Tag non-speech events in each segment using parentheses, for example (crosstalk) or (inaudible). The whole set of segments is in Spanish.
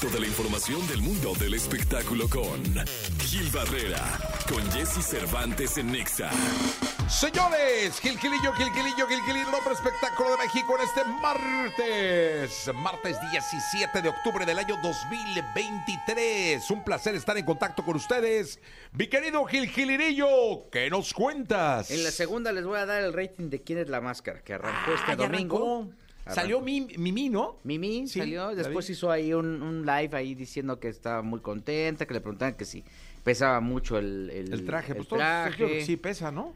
directo de la información del mundo del espectáculo con Gil Barrera, con Jesse Cervantes en Nexa. Señores, Gil Gilillo, Gil Gilillo, Gil Gilillo, el hombre espectáculo de México en este martes, martes 17 de octubre del año 2023. Un placer estar en contacto con ustedes. Mi querido Gil Gilirillo, ¿qué nos cuentas? En la segunda les voy a dar el rating de quién es la máscara, que arrancó Ah, este domingo. arrancó. Salió. Mimi, Mimi, ¿no? Mimi Sí, salió, después hizo ahí un, un live ahí diciendo que estaba muy contenta, que le preguntaban que si pesaba mucho el, el, El traje, el pues todo, traje. que sí pesa, ¿no?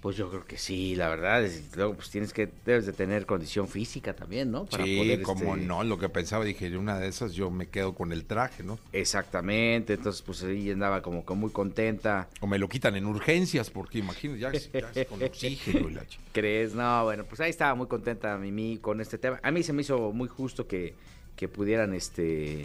Pues yo creo que sí, la verdad. es- luego pues tienes que, debes de tener condición física también, ¿no? sí, poder, como este, no, lo que pensaba, dije, una de esas yo me quedo con el traje, ¿no? Exactamente, entonces pues ella andaba como que muy contenta. O me lo quitan en urgencias, porque imagínate, ya, ya con oxígeno y la ch- (laughs) ¿Crees? No, bueno, pues ahí estaba muy contenta Mimi con este tema. A mí se me hizo muy justo que, que pudieran, este,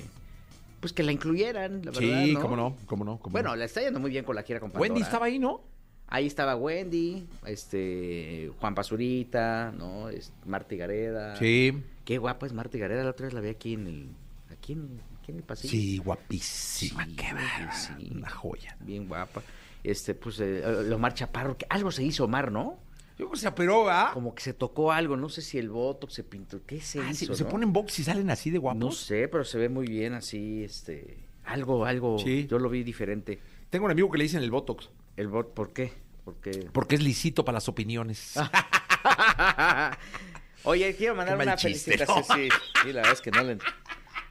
pues que la incluyeran, la verdad, Sí, ¿no? cómo no, cómo no. cómo Bueno, no. la está yendo muy bien con la gira con Wendy Pandora. estaba ahí, ¿no? Ahí estaba Wendy, este, Juan Pazurita, ¿no? Es, Marta Gareda. Sí. Qué guapa es Marta Gareda, la otra vez la vi aquí en el, aquí en, aquí en el pasillo. Sí, guapísima, Sí, qué bárbara, sí. una joya. Bien guapa. Este, pues, eh, Omar Chaparro, que algo se hizo Omar, ¿no? Yo creo que se operó, ¿ah? Como que se tocó algo, no sé si el voto se pintó, ¿qué se Ah, sí, hizo? se no? ponen box y salen así de guapos. No sé, pero se ve muy bien así, este, algo, algo, Sí. yo lo vi diferente. Tengo un amigo que le dicen el Botox. El voto, ¿por qué? Porque... Porque es lisito para las opiniones. (laughs) Oye, quiero mandar una chiste, felicitación. ¿no? Sí, sí, la verdad es que no le,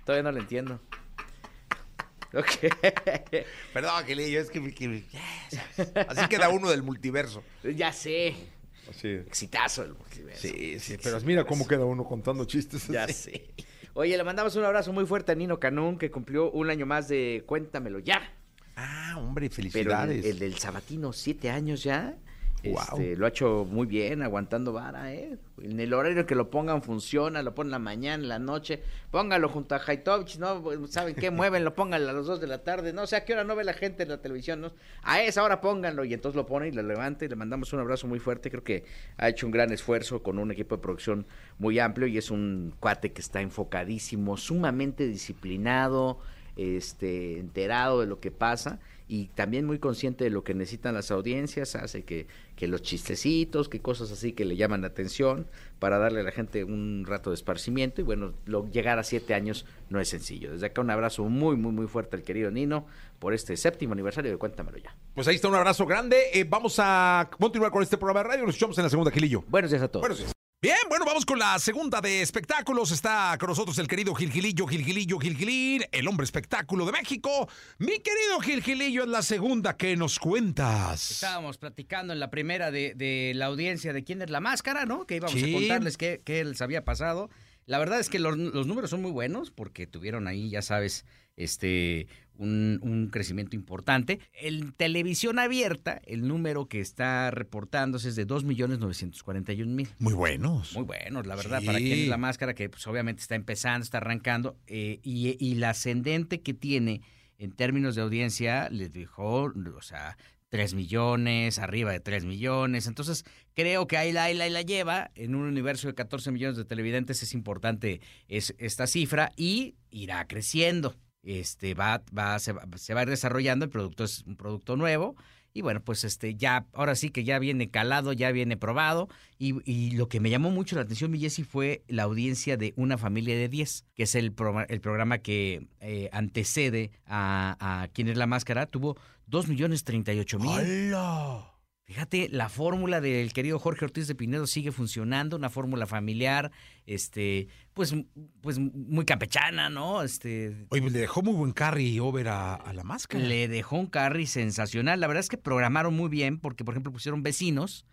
todavía no lo entiendo. Ok. (laughs) Perdón, que le es que, así queda uno del multiverso. ya sé. Sí, Exitazo el multiverso. sí, sí, pero mira cómo queda uno contando chistes. Ya así. sé. Oye, le mandamos un abrazo muy fuerte a Nino Canún, que cumplió un año más de Cuéntamelo ya. Hombre, Pero el, felicidades. el del Sabatino, siete años ya. Este, lo ha hecho muy bien, aguantando vara, ¿eh? En el horario que lo pongan funciona, lo ponen en la mañana, en la noche. Póngalo junto a Haitovich, ¿no? ¿Saben qué? (laughs) Muévenlo, pónganlo a las dos de la tarde. No sé a qué hora no ve la gente en la televisión, ¿no? A esa hora pónganlo. Y entonces lo pone y lo levanta y le mandamos un abrazo muy fuerte. Creo que ha hecho un gran esfuerzo con un equipo de producción muy amplio y es un cuate que está enfocadísimo, sumamente disciplinado, este, enterado de lo que pasa y también muy consciente de lo que necesitan las audiencias, hace que, que los chistecitos, que cosas así que le llaman la atención para darle a la gente un rato de esparcimiento y bueno, lo, llegar a siete años no es sencillo. Desde acá un abrazo muy, muy, muy fuerte al querido Nino por este séptimo aniversario de Cuéntamelo Ya. Pues ahí está un abrazo grande. Eh, vamos a continuar con este programa de radio. Nos escuchamos en la segunda, Gilillo. Buenos días a todos. Buenos días. Bien, bueno, vamos con la segunda de espectáculos. Está con nosotros el querido Gilgilillo, Gilgilillo, Gilgilín, el hombre espectáculo de México. Mi querido Gilgilillo es la segunda que nos cuentas. Estábamos platicando en la primera de, de la audiencia de quién es la máscara, ¿no? Que íbamos Sí. a contarles qué, qué les había pasado. La verdad es que los, los números son muy buenos porque tuvieron ahí, ya sabes, este un, un crecimiento importante. En televisión abierta, el número que está reportándose es de 2.941.000. Muy buenos. Muy buenos, la verdad, Sí. para quien es la máscara que pues obviamente está empezando, está arrancando eh, y, y la ascendente que tiene en términos de audiencia les dejó, o sea, 3 millones, arriba de 3 millones. Entonces, creo que ahí la, ahí la, ahí la lleva. En un universo de 14 millones de televidentes es importante es, esta cifra y irá creciendo. Este va, va, se, va, se va a ir desarrollando, el producto es un producto nuevo. Y bueno, pues este ya, ahora sí que ya viene calado, ya viene probado. Y, y lo que me llamó mucho la atención, mi Jessy, fue la audiencia de Una Familia de 10, que es el, pro- el programa que eh, antecede a, a ¿Quién es la Máscara? Tuvo 2 millones 38 mil. ¡Hala! Fíjate, la fórmula del querido Jorge Ortiz de Pinedo sigue funcionando, una fórmula familiar, este, pues, pues muy campechana, ¿no? Este, Oye, pues le dejó muy buen carry over a, a la máscara. le dejó un carry sensacional. La verdad es que programaron muy bien, porque, por ejemplo, pusieron vecinos,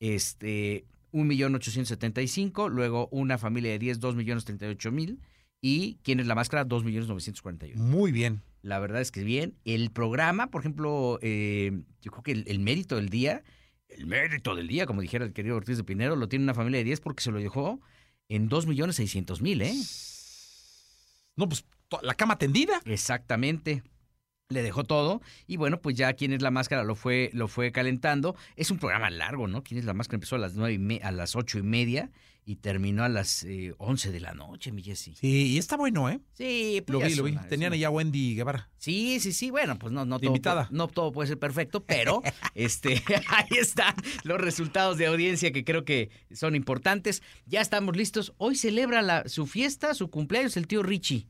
este, un millón ochocientos setenta y cinco, luego una familia de 10, dos millones treinta y ocho mil, y ¿quién es la máscara? dos millones novecientos cuarenta y uno. Muy bien. La verdad es que bien. El programa, por ejemplo, eh, yo creo que el, el mérito del día, el mérito del día, como dijera el querido Ortiz de Pinero, lo tiene una familia de 10 porque se lo dejó en 2.600.000, ¿eh? No, pues la cama tendida. Exactamente. Le dejó todo y bueno pues ya quién es la máscara lo fue lo fue calentando es un programa largo no quién es la máscara empezó a las nueve y me- a las ocho y media y terminó a las eh, once de la noche mi Jessy Sí, y está bueno, ¿eh? sí pues Lo vi, lo vi. una- Tenían una- allá a Wendy Guevara. Sí, sí, sí, bueno, pues no, no, todo, invitada. pu- no todo puede ser perfecto, pero (laughs) este, (laughs) ahí están los resultados de audiencia que creo que son importantes. Ya estamos listos. Hoy celebra la, su fiesta, su cumpleaños, el tío Richie.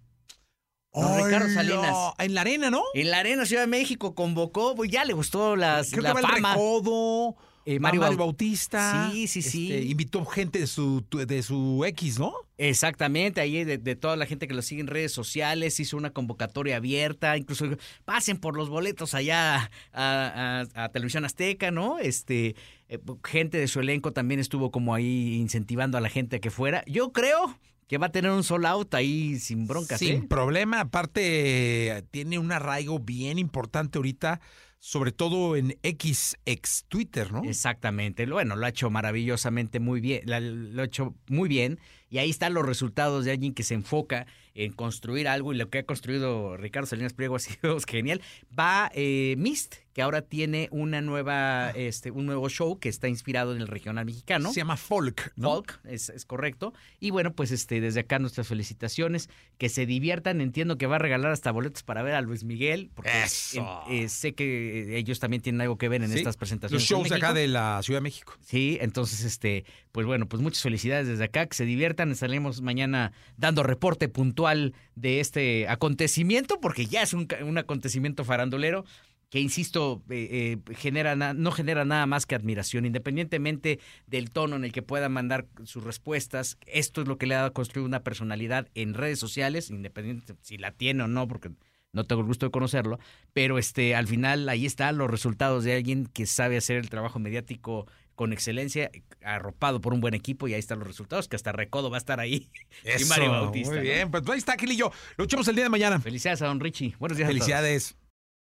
Don Ricardo ¡Hola! Salinas. En la arena, ¿no? En la Arena Ciudad de México convocó, pues ya le gustó las, Creo la que fama. el Recodo, Eh, Mario Mario, Bau- Bautista. Sí, sí, sí. este, invitó gente de su, de su X, ¿no? Exactamente, ahí de, de toda la gente que lo sigue en redes sociales, hizo una convocatoria abierta, incluso pasen por los boletos allá a, a- a Televisión Azteca, ¿no? Este, eh, gente de su elenco también estuvo como ahí incentivando a la gente a que fuera. Yo creo que va a tener un sold out ahí sin broncas, Sin ¿eh? problema. Aparte, tiene un arraigo bien importante ahorita, sobre todo en X, ex Twitter, ¿no? Exactamente. Bueno, lo ha hecho maravillosamente muy bien, lo ha hecho muy bien y ahí están los resultados de alguien que se enfoca en construir algo y lo que ha construido Ricardo Salinas Pliego ha sido genial. Va eh, Mist, que ahora tiene una nueva, este, un nuevo show que está inspirado en el regional mexicano. Se llama Folk, ¿no? Folk, es, es correcto. Y bueno, pues este, desde acá nuestras felicitaciones. Que se diviertan. Entiendo que va a regalar hasta boletos para ver a Luis Miguel. Porque Eso. eh, sé que ellos también tienen algo que ver en Sí, estas presentaciones. Los shows acá de la Ciudad de México. Sí, entonces, este, pues bueno, pues muchas felicidades desde acá, que se diviertan. Estaremos mañana dando reporte puntual de este acontecimiento, porque ya es un, un acontecimiento farandulero que, insisto, eh, eh, genera no genera nada más que admiración, independientemente del tono en el que pueda mandar sus respuestas. Esto es lo que le ha construido una personalidad en redes sociales, independiente si la tiene o no, porque no tengo el gusto de conocerlo, pero este, al final ahí están los resultados de alguien que sabe hacer el trabajo mediático con excelencia, arropado por un buen equipo, y ahí están los resultados, que hasta Recodo va a estar ahí. (laughs) y Mario Bautista. Muy ¿no? bien, pues ahí está, Gilillo. Lo echamos el día de mañana. Felicidades a don Richie. Buenos días. a todos. Felicidades.